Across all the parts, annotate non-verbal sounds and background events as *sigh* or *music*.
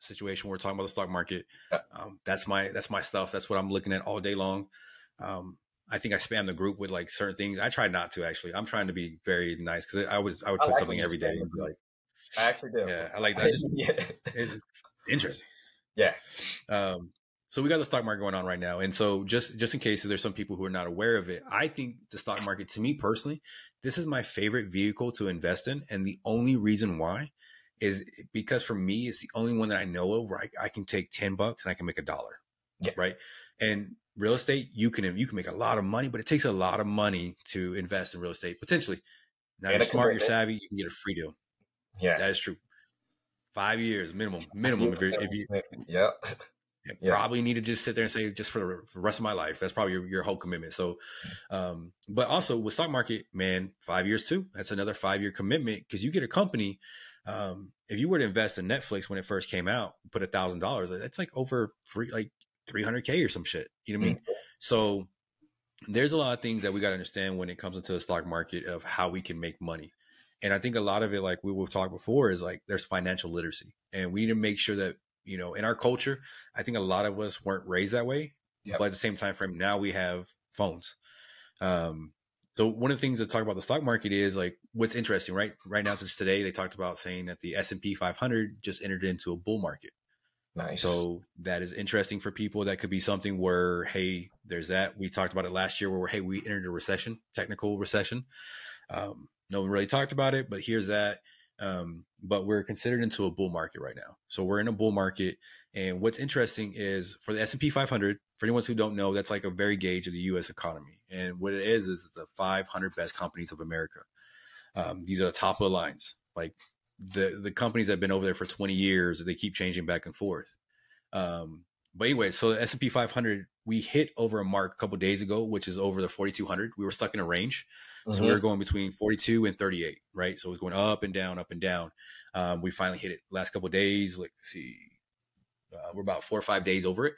situation. We're talking about the stock market. Um, that's my that's my stuff. That's what I'm looking at all day long. Um, I think I spam the group with like certain things. I try not to actually. I'm trying to be very nice because I was I would put I like something every day. Like, I actually do. Yeah, I like that. *laughs* Just, yeah. It's interesting. Yeah. Um, so we got the stock market going on right now, and so just just in case there's some people who are not aware of it, I think the stock market, to me personally, this is my favorite vehicle to invest in, and the only reason why is because for me, it's the only one that I know of where I, I can take ten bucks and I can make a dollar. Yeah. Right. And real estate, you can you can make a lot of money, but it takes a lot of money to invest in real estate potentially. Now you're smart, you're savvy, you can get a free deal. Yeah, that is true. Five years minimum, minimum. If, if you, *laughs* yeah. Yeah. Probably need to just sit there and say just for the, for the rest of my life. That's probably your, your whole commitment. So, um, but also with stock market, man, five years too. That's another five year commitment because you get a company. Um, if you were to invest in Netflix when it first came out, put a thousand dollars, that's like over free, like 300k or some shit. You know what I mean? Mm-hmm. So there's a lot of things that we got to understand when it comes into the stock market of how we can make money. And I think a lot of it, like we will talk before, is like there's financial literacy, and we need to make sure that you know in our culture, I think a lot of us weren't raised that way, yep. but at the same time frame, now we have phones. Um, so one of the things to talk about the stock market is like what's interesting, right? Right now, just today, they talked about saying that the S and P 500 just entered into a bull market. Nice. So that is interesting for people. That could be something where, hey, there's that. We talked about it last year where, hey, we entered a recession, technical recession. Um, no one really talked about it, but here's that. Um, but we're considered into a bull market right now. So we're in a bull market. And what's interesting is for the S&P 500, for anyone who don't know, that's like a very gauge of the U.S. economy. And what it is, is the 500 best companies of America. Um, these are the top of the lines. Like the the companies that have been over there for 20 years, they keep changing back and forth. Um, but anyway, so the S&P 500, we hit over a mark a couple days ago, which is over the 4,200. We were stuck in a range. Mm-hmm. So we were mm-hmm. going between 42 and 38, right? So it was going up and down, up and down. Um, we finally hit it last couple days. Like, see, uh, we're about four or five days over it.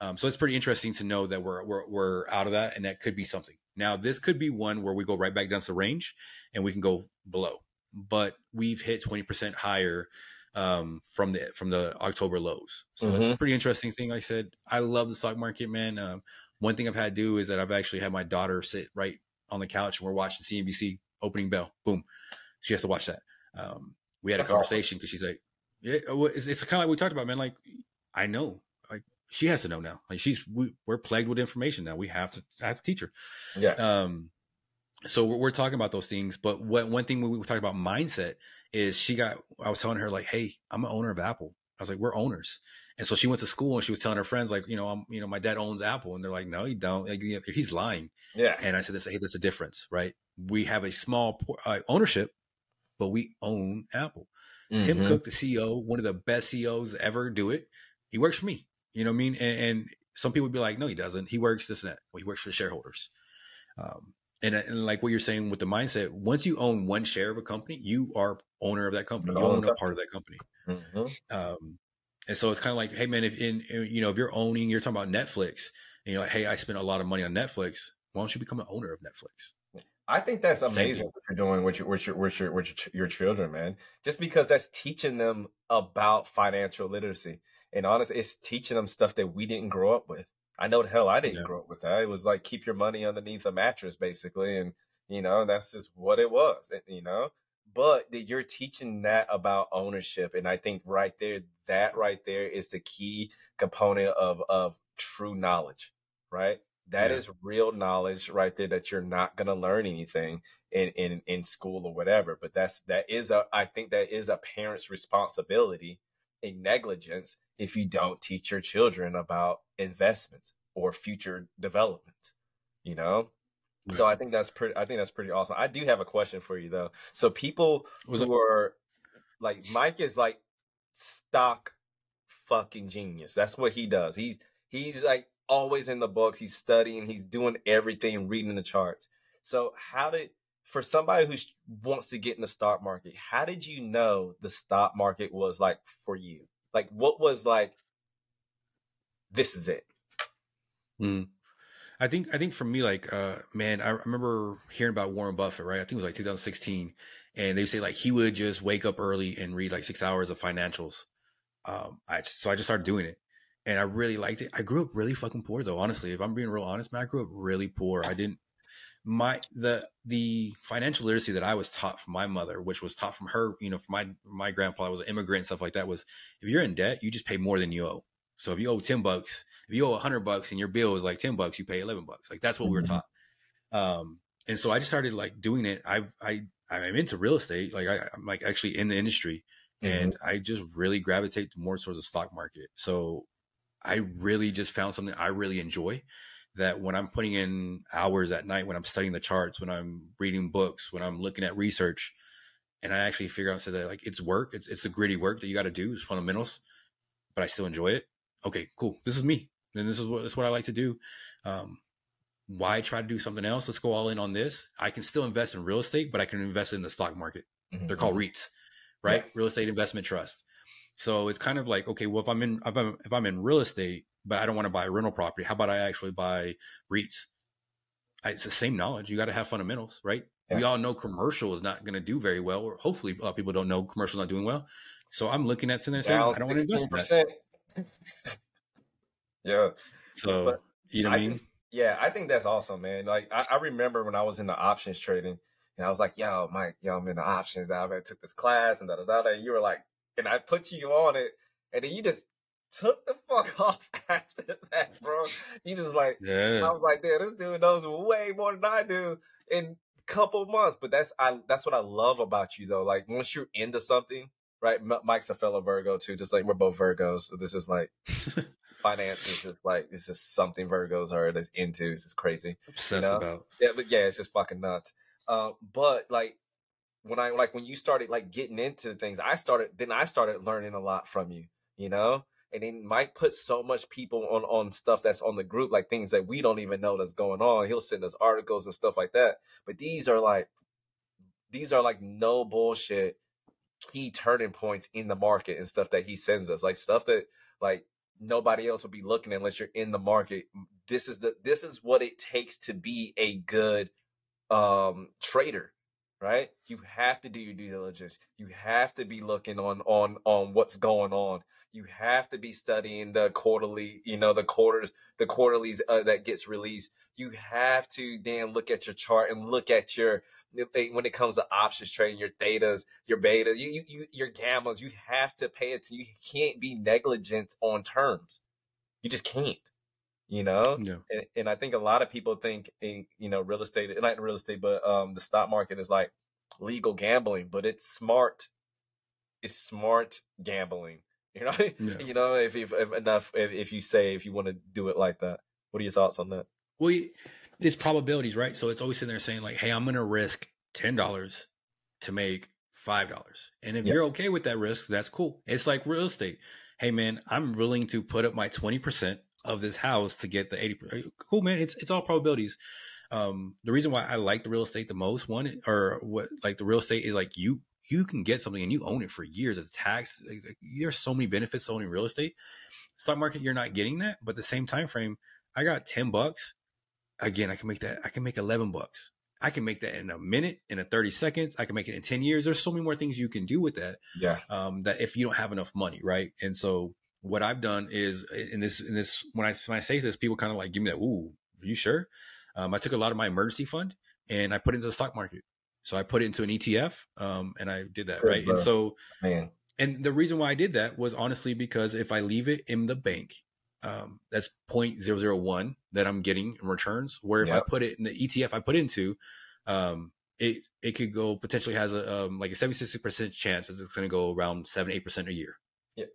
Um, so it's pretty interesting to know that we're, we're, we're out of that and that could be something. Now, this could be one where we go right back down to the range and we can go below but we've hit 20% higher um, from the from the October lows. So mm-hmm. it's a pretty interesting thing. Like I said, I love the stock market, man. Um, one thing I've had to do is that I've actually had my daughter sit right on the couch and we're watching CNBC opening bell. Boom, she has to watch that. Um, we had That's a conversation because she's like, yeah, it's, it's kind of like we talked about, man. Like I know, like she has to know now. Like she's we, are plagued with information now. We have to have to teach her. Yeah. Um, so we're, we're, talking about those things but what one thing we were talking about mindset is she got i was telling her like hey i'm an owner of apple i was like we're owners and so she went to school and she was telling her friends like you know i'm you know my dad owns apple and they're like no he don't like, he's lying yeah and i said hey that's a difference right we have a small uh, ownership but we own apple mm-hmm. tim cook the ceo one of the best ceos ever do it he works for me you know what i mean and, and some people would be like no he doesn't he works this and that well he works for the shareholders um, and, and like what you're saying with the mindset, once you own one share of a company, you are owner of that company. You own a part of that company. Mm-hmm. Um, and so it's kind of like, hey man, if in you know if you're owning, you're talking about Netflix, and you're like, hey, I spent a lot of money on Netflix. Why don't you become an owner of Netflix? I think that's amazing what you're doing with your with your with your with your, your children, man. Just because that's teaching them about financial literacy, and honestly, it's teaching them stuff that we didn't grow up with. I know the hell I didn't yeah. grow up with that. It was like keep your money underneath a mattress, basically, and you know that's just what it was. You know, but that you're teaching that about ownership, and I think right there, that right there is the key component of of true knowledge, right? That yeah. is real knowledge right there that you're not going to learn anything in, in, in school or whatever. But that's, that is a, I think that is a parent's responsibility a negligence if you don't teach your children about investments or future development, you know? Right. So I think that's pretty I think that's pretty awesome. I do have a question for you though. So people Was who it? are like Mike is like stock fucking genius. That's what he does. He's he's like always in the books, he's studying, he's doing everything, reading the charts. So how did for somebody who wants to get in the stock market, how did you know the stock market was like for you? Like, what was like, this is it? Mm. I think, I think for me, like, uh, man, I remember hearing about Warren Buffett, right? I think it was like 2016. And they say like he would just wake up early and read like six hours of financials um, I so I just started doing it, and I really liked it. I grew up really fucking poor though. Honestly, if I'm being real honest, man, I grew up really poor. I didn't my the the financial literacy that I was taught from my mother, which was taught from her, you know, from my my grandpa was an immigrant and stuff like that, was if you're in debt, you just pay more than you owe. So if you owe ten bucks, if you owe a hundred bucks and your bill is like ten bucks, you pay eleven bucks. Like that's what we were mm-hmm. taught. Um, and so I just started like doing it. I I I'm into real estate. Like I, am like actually in the industry, mm-hmm. and I just really gravitate more towards the stock market. So I really just found something I really enjoy. That when I'm putting in hours at night, when I'm studying the charts, when I'm reading books, when I'm looking at research, and I actually figure out so that like it's work, it's it's the gritty work that you got to do, it's fundamentals, but I still enjoy it. Okay, cool. This is me, and this is what this is what I like to do. Um, why try to do something else? Let's go all in on this. I can still invest in real estate, but I can invest in the stock market. Mm-hmm. They're called REITs, right? Yeah. Real estate investment trust. So it's kind of like, okay, well, if I'm in, if I'm, if I'm in real estate, but I don't want to buy a rental property, how about I actually buy REITs? I, it's the same knowledge. You got to have fundamentals, right? Yeah. We all know commercial is not going to do very well, or hopefully a lot of people don't know commercial is not doing well. So I'm looking at something saying, I don't want to invest in that. *laughs* yeah. So, but you know what I mean? Yeah, I think that's awesome, man. Like I, I, remember when I was in the options trading, and I was like, "Yo, Mike, yo, I'm in the options. I took this class and da da da." And you were like, and I put you on it, and then you just took the fuck *laughs* off after that, bro. You just like, yeah. I was like, "Damn, this dude knows way more than I do in a couple months." But that's I that's what I love about you, though. Like once you're into something, right? M- Mike's a fellow Virgo too, just like we're both Virgos. So this is like *laughs* finances is like this is something Virgos are that's into. This is crazy. Obsessed you know? about. Yeah, but yeah, it's just fucking nuts. Uh, but like when I like when you started like getting into things, I started then I started learning a lot from you, you know? And then Mike puts so much people on on stuff that's on the group, like things that we don't even know that's going on. He'll send us articles and stuff like that. But these are like these are like no bullshit key turning points in the market and stuff that he sends us. Like stuff that like nobody else will be looking unless you're in the market. This is the this is what it takes to be a good um trader, right? You have to do your due diligence. You have to be looking on on on what's going on. You have to be studying the quarterly, you know, the quarters, the quarterlies uh, that gets released. You have to then look at your chart and look at your when it comes to options trading, your thetas, your betas, you, you, you, your gammas, you have to pay to, you can't be negligent on terms. You just can't, you know? Yeah. And, and I think a lot of people think, in, you know, real estate, not real estate, but um, the stock market is like legal gambling, but it's smart. It's smart gambling. *laughs* You know, yeah. you know, if, if, if enough, if, if you say, if you want to do it like that, what are your thoughts on that? Well, it's probabilities, right? So it's always sitting there saying like, "Hey, I'm going to risk ten dollars to make five dollars," and if yep. you're okay with that risk, that's cool. It's like real estate. Hey, man, I'm willing to put up my twenty percent of this house to get the eighty. Cool, man. It's it's all probabilities. Um, the reason why I like the real estate the most, one or what like the real estate is like you you can get something and you own it for years as tax. Like, there's so many benefits owning real estate. Stock market, you're not getting that, but the same time frame, I got ten bucks again, I can make that. I can make eleven bucks. I can make that in a minute, in a thirty seconds. I can make it in ten years. There's so many more things you can do with that. Yeah. Um, that if you don't have enough money, right? And so what I've done is in this in this when I when I say this, people kind of like give me that. Ooh, are you sure? Um, I took a lot of my emergency fund and I put it into the stock market. So I put it into an ETF, um, and I did that Good, right. Bro. And so, man, and the reason why I did that was honestly because if I leave it in the bank um, that's 0.001 that I'm getting in returns. Where if yep. I put it in the ETF I put into, um, it it could go potentially has a um, like a 76 percent chance it's going to go around seven eight percent a year.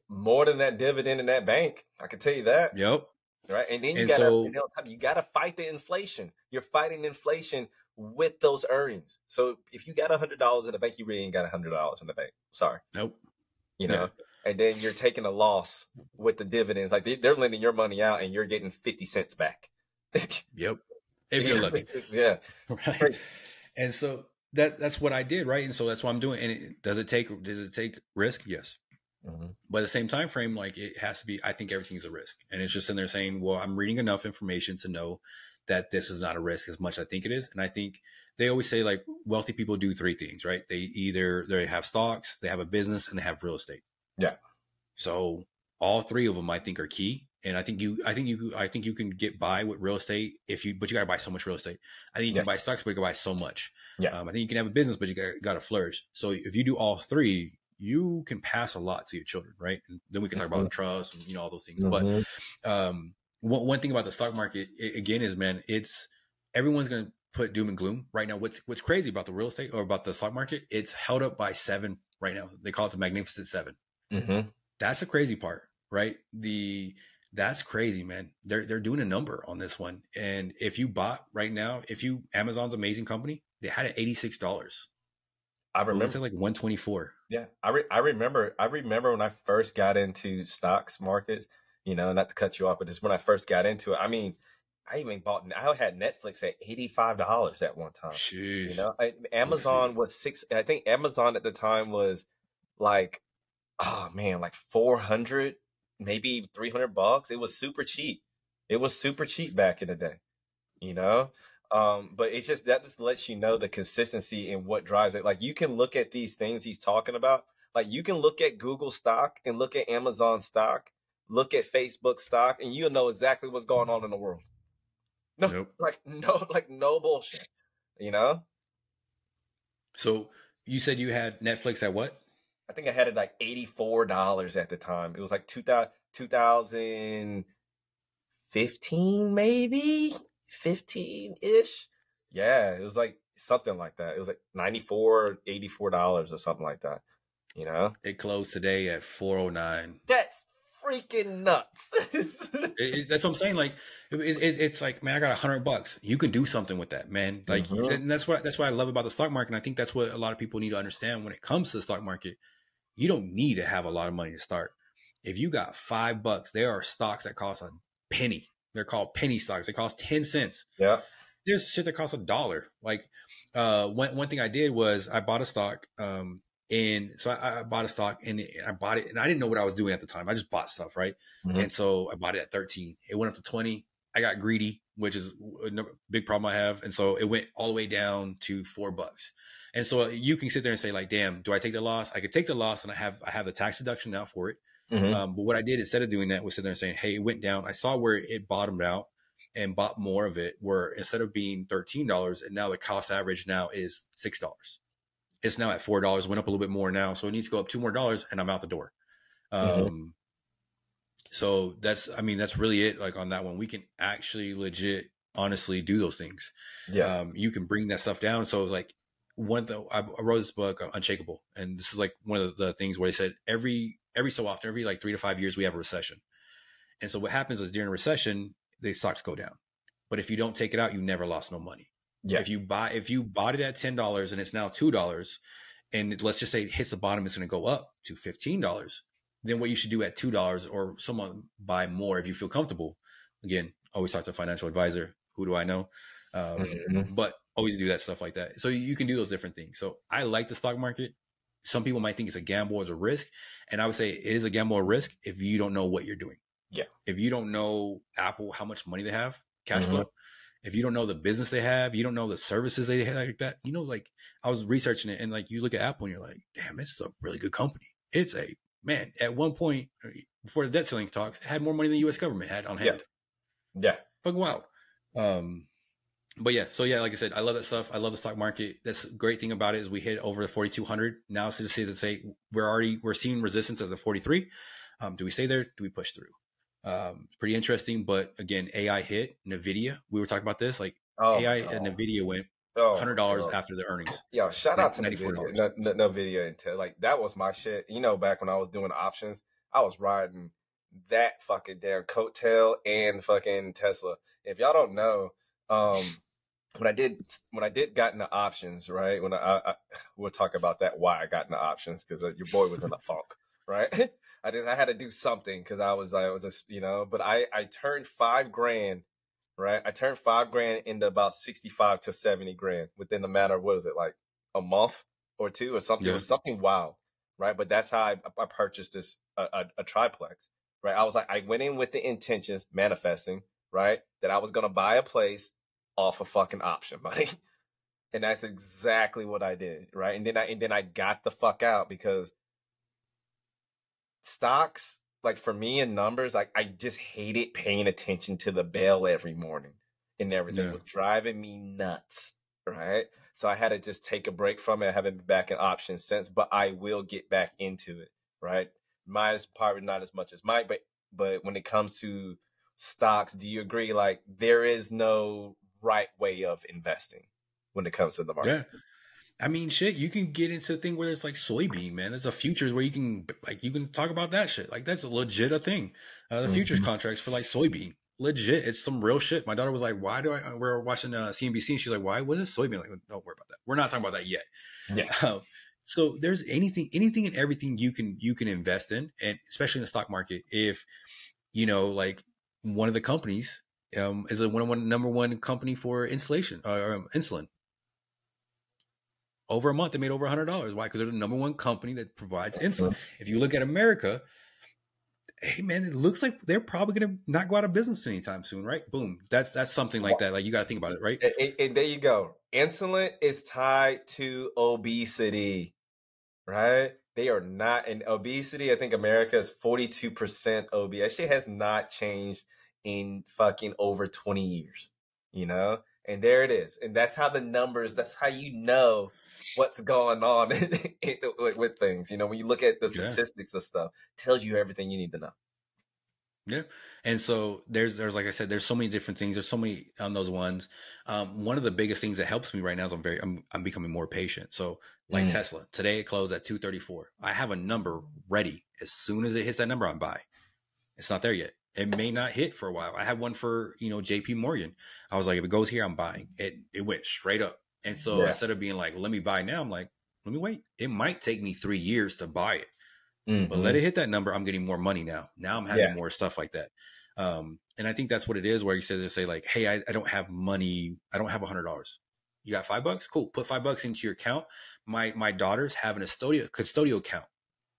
More than that dividend in that bank. I can tell you that. Yep. Right, and then you got so, you got to fight the inflation. You're fighting inflation with those earnings. So if you got a hundred dollars in the bank, you really ain't got a hundred dollars in the bank. Sorry. Nope. You know. Yeah and then you're taking a loss with the dividends. Like they, are lending your money out, and you're getting fifty cents back. *laughs* yep, if you're lucky. *laughs* yeah, *laughs* right. And so that that's what I did, right? And so that's what I'm doing. And it, does it take does it take risk? Yes. Mm-hmm. But at the same time frame, like it has to be. I think everything's a risk, and it's just in there saying, "Well, I'm reading enough information to know that this is not a risk as much as I think it is." And I think they always say like wealthy people do three things, right? They either they have stocks, they have a business, and they have real estate. Yeah. So all three of them, I think, are key. And I think you, I think you, I think you can get by with real estate if you, but you got to buy so much real estate. I think you yeah. can buy stocks, but you can buy so much. Yeah. Um, I think you can have a business, but you got to flourish. So if you do all three, you can pass a lot to your children, right? And then we can talk mm-hmm. about trust and you know all those things. Mm-hmm. But um, one, one thing about the stock market again is, man, it's everyone's going to put doom and gloom right now. What's what's crazy about the real estate or about the stock market? It's held up by seven right now. They call it the Magnificent 7 mm-hmm. That's the crazy part, right? The that's crazy, man. They're they're doing a number on this one, and if you bought right now, if you Amazon's amazing company, they had it eighty six dollars. I remember it's like one twenty four. Yeah, I re- I remember I remember when I first got into stocks markets. You know, not to cut you off, but just when I first got into it, I mean, I even bought. I had Netflix at eighty five dollars at one time. Sheesh. You know, I, Amazon was six. I think Amazon at the time was like, oh man, like four hundred, maybe three hundred bucks. It was super cheap. It was super cheap back in the day. You know, um, but it's just that just lets you know the consistency and what drives it. Like you can look at these things he's talking about. Like you can look at Google stock and look at Amazon stock, look at Facebook stock, and you'll know exactly what's going on in the world. *laughs* No, nope. like no, like no bullshit. You know. So you said you had Netflix at what? I think I had it like eighty four dollars at the time. It was like 2000, 2015 maybe fifteen ish. Yeah, it was like something like that. It was like 94 84 dollars or something like that. You know, it closed today at four oh nine. That's freaking nuts. *laughs* it, it, that's what I'm saying. Like, it, it's like, man, I got a hundred bucks. You can do something with that, man. Like, mm-hmm. and that's what that's what I love about the stock market. And I think that's what a lot of people need to understand when it comes to the stock market. You don't need to have a lot of money to start. If you got five bucks, there are stocks that cost a penny. They're called penny stocks. They cost ten cents. Yeah. There's shit that costs a dollar. Like, uh, one one thing I did was I bought a stock. Um, and so I, I, bought a stock and I bought it and I didn't know what I was doing at the time. I just bought stuff, right? Mm-hmm. And so I bought it at 13. It went up to 20. I got greedy, which is a big problem I have. And so it went all the way down to four bucks. And so you can sit there and say like, damn, do I take the loss? I could take the loss and I have, I have the tax deduction now for it. Mm-hmm. Um, but what I did instead of doing that was sit there and saying, Hey, it went down. I saw where it bottomed out and bought more of it where instead of being $13 and now the cost average now is $6. It's now at four dollars. Went up a little bit more now, so it needs to go up two more dollars, and I'm out the door. Mm-hmm. Um, so that's, I mean, that's really it. Like on that one, we can actually legit, honestly, do those things. Yeah, um, you can bring that stuff down. So like one of the, I, wrote this book, uh, Unshakeable, and this is like one of the, the things where they said every every so often, every like three to five years, we have a recession. And so what happens is during a recession, the stocks go down. But if you don't take it out, you never lost no money. Yeah. If you buy if you bought it at ten dollars and it's now two dollars, and let's just say it hits the bottom, it's going to go up to fifteen dollars. Then what you should do at two dollars, or someone buy more if you feel comfortable. Again, always talk to a financial advisor. Who do I know? Um, mm-hmm. But always do that stuff like that. So you can do those different things. So I like the stock market. Some people might think it's a gamble or it's a risk, and I would say it is a gamble or risk if you don't know what you're doing. Yeah. If you don't know Apple, how much money they have, cash mm-hmm. flow, if you don't know the business they have, you don't know the services they have like that. You know, like I was researching it and like you look at Apple and you're like, damn, this is a really good company. It's a man. At one point before the debt ceiling talks, it had more money than the U.S. government had on hand. Yeah, yeah. fucking wow. Um, but yeah, so yeah, like I said, I love that stuff. I love the stock market. That's great thing about it is we hit over the 4,200. Now it's to say to say we're already we're seeing resistance at the 43. Um, do we stay there? Do we push through? Um, pretty interesting, but again, AI hit Nvidia. We were talking about this, like oh, AI oh. and Nvidia went hundred dollars oh. after the earnings. Yeah, shout out to Nvidia, no, no, Nvidia Intel. Like that was my shit. You know, back when I was doing options, I was riding that fucking damn coattail and fucking Tesla. If y'all don't know, um, when I did when I did got into options, right? When I, I, we'll talk about that why I got into options because uh, your boy was in a funk, right? *laughs* I just I had to do something because I was I was just you know, but I I turned five grand, right? I turned five grand into about sixty five to seventy grand within a matter of what is it like a month or two or something? Yeah. It was something wild, right? But that's how I, I purchased this a, a, a triplex, right? I was like I went in with the intentions, manifesting, right, that I was gonna buy a place off a fucking option *laughs* money. And that's exactly what I did, right? And then I and then I got the fuck out because stocks, like for me in numbers, like I just hated paying attention to the bell every morning and everything. Yeah. was driving me nuts. Right. So I had to just take a break from it. I haven't been back in options since, but I will get back into it. Right. Mine is probably not as much as Mike, but but when it comes to stocks, do you agree? Like there is no right way of investing when it comes to the market. Yeah. I mean, shit, you can get into a thing where it's like soybean, man. There's a futures where you can like you can talk about that shit. Like that's a legit a thing. Uh, the mm-hmm. futures contracts for like soybean, legit. It's some real shit. My daughter was like, "Why do I?" We are watching uh, CNBC, and she's like, "Why? What is soybean?" Like, don't worry about that. We're not talking about that yet. Yeah. *laughs* Um, so there's anything, anything and everything you can you can invest in, and especially in the stock market. If you know, like one of the companies um, is a one-on-one number one company for insulation or uh, um, insulin. Over a month they made over a hundred dollars. Why? Because they're the number one company that provides insulin. If you look at america hey man it looks like they're probably to not go out of business anytime soon right? Boom. That's that's something like that. Like you got to think about it right? And, and there you go. Insulin is tied to obesity right? They are not in obesity i think america is 42% obese. That shit has not changed in fucking over 20 years you know and there it is and that's how the numbers that's how you know what's going on *laughs* with things. You know, when you look at the statistics yeah. of stuff, tells you everything you need to know. Yeah, and so there's there's like I said, there's so many different things. There's so many on those ones. Um, one of the biggest things that helps me right now is I'm very I'm I'm becoming more patient. So like mm. Tesla, today it closed at 234. I have a number ready. As soon as it hits that number, I'm buy. It's not there yet. It may not hit for a while. I had one for you know J.P. Morgan. I was like, if it goes here, I'm buying. It it went straight up. And so yeah. instead of being like, let me buy now, I'm like, let me wait. It might take me three years to buy it. Mm-hmm. But let mm-hmm. it hit that number. I'm getting more money now. Now I'm having yeah. more stuff like that. Um, and I think that's what it is where you said to say like, Hey, I, I don't have money. I don't have a hundred dollars. You got five bucks? Cool. Put five bucks into your account. My, my daughters have an custodial, custodial account.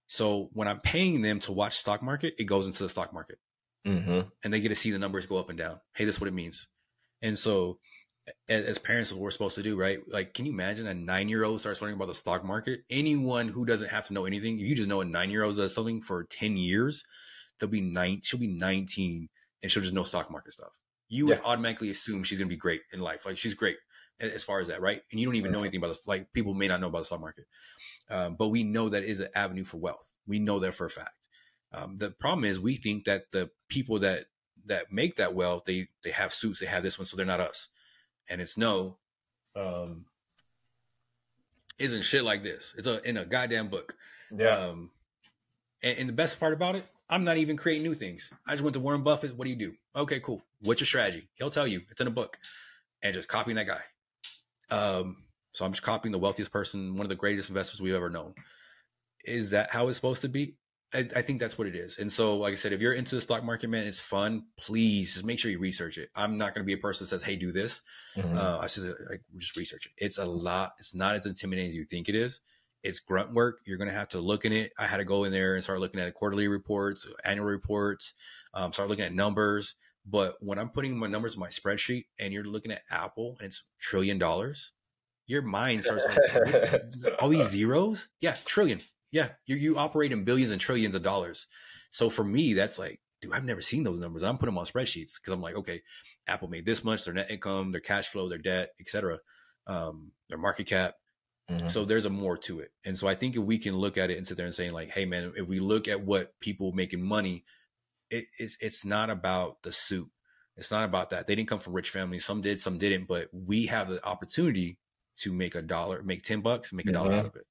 So when I'm paying them to watch stock market, it goes into the stock market mm-hmm. and they get to see the numbers go up and down. Hey, this is what it means. And so as, as parents what we're supposed to do, right? Like, can you imagine a nine year old starts learning about the stock market? Anyone who doesn't have to know anything, if you just know a nine year old does something for 10 years, they'll be nine, she'll be 19 and she'll just know stock market stuff. You yeah. would automatically assume she's going to be great in life. Like, she's great as far as that, right? And you don't even know anything about this. Like, people may not know about the stock market. Um, but we know that is an avenue for wealth. We know that for a fact. Um, the problem is we think that the people that that make that wealth, they they have suits, they have this one, so they're not us and it's no, um, isn't shit like this. It's a in a goddamn book. Yeah. Um, and, and the best part about it, I'm not even creating new things. I just went to Warren Buffett. What do you do? Okay, cool. What's your strategy? He'll tell you. It's in a book, and just copying that guy. Um, so I'm just copying the wealthiest person, one of the greatest investors we've ever known. Is that how it's supposed to be? I, I, think that's what it is. And so, like I said, if you're into the stock market, man, it's fun. Please just make sure you research it. I'm not going to be a person that says, "Hey, do this." Mm-hmm. Uh, I said, like, just research it. It's a lot. It's not as intimidating as you think it is. It's grunt work. You're going to have to look in it. I had to go in there and start looking at quarterly reports, annual reports, um, start looking at numbers. But when I'm putting my numbers in my spreadsheet, and you're looking at Apple, and it's trillion dollars, your mind starts like, *laughs* all these zeros. Yeah, trillion yeah, you you operate in billions and trillions of dollars. So for me, that's like, dude, I've never seen those numbers. I'm putting them on spreadsheets because I'm like, okay, Apple made this much, their net income, their cash flow, their debt, etc., um, their market cap. Mm-hmm. So there's a more to it. And so I think if we can look at it and sit there and saying like, hey man, if we look at what people making money, it, it's it's not about the suit. It's not about that. They didn't come from rich families. Some did, some didn't. But we have the opportunity to make a dollar, make ten bucks, make a dollar mm-hmm. out of it.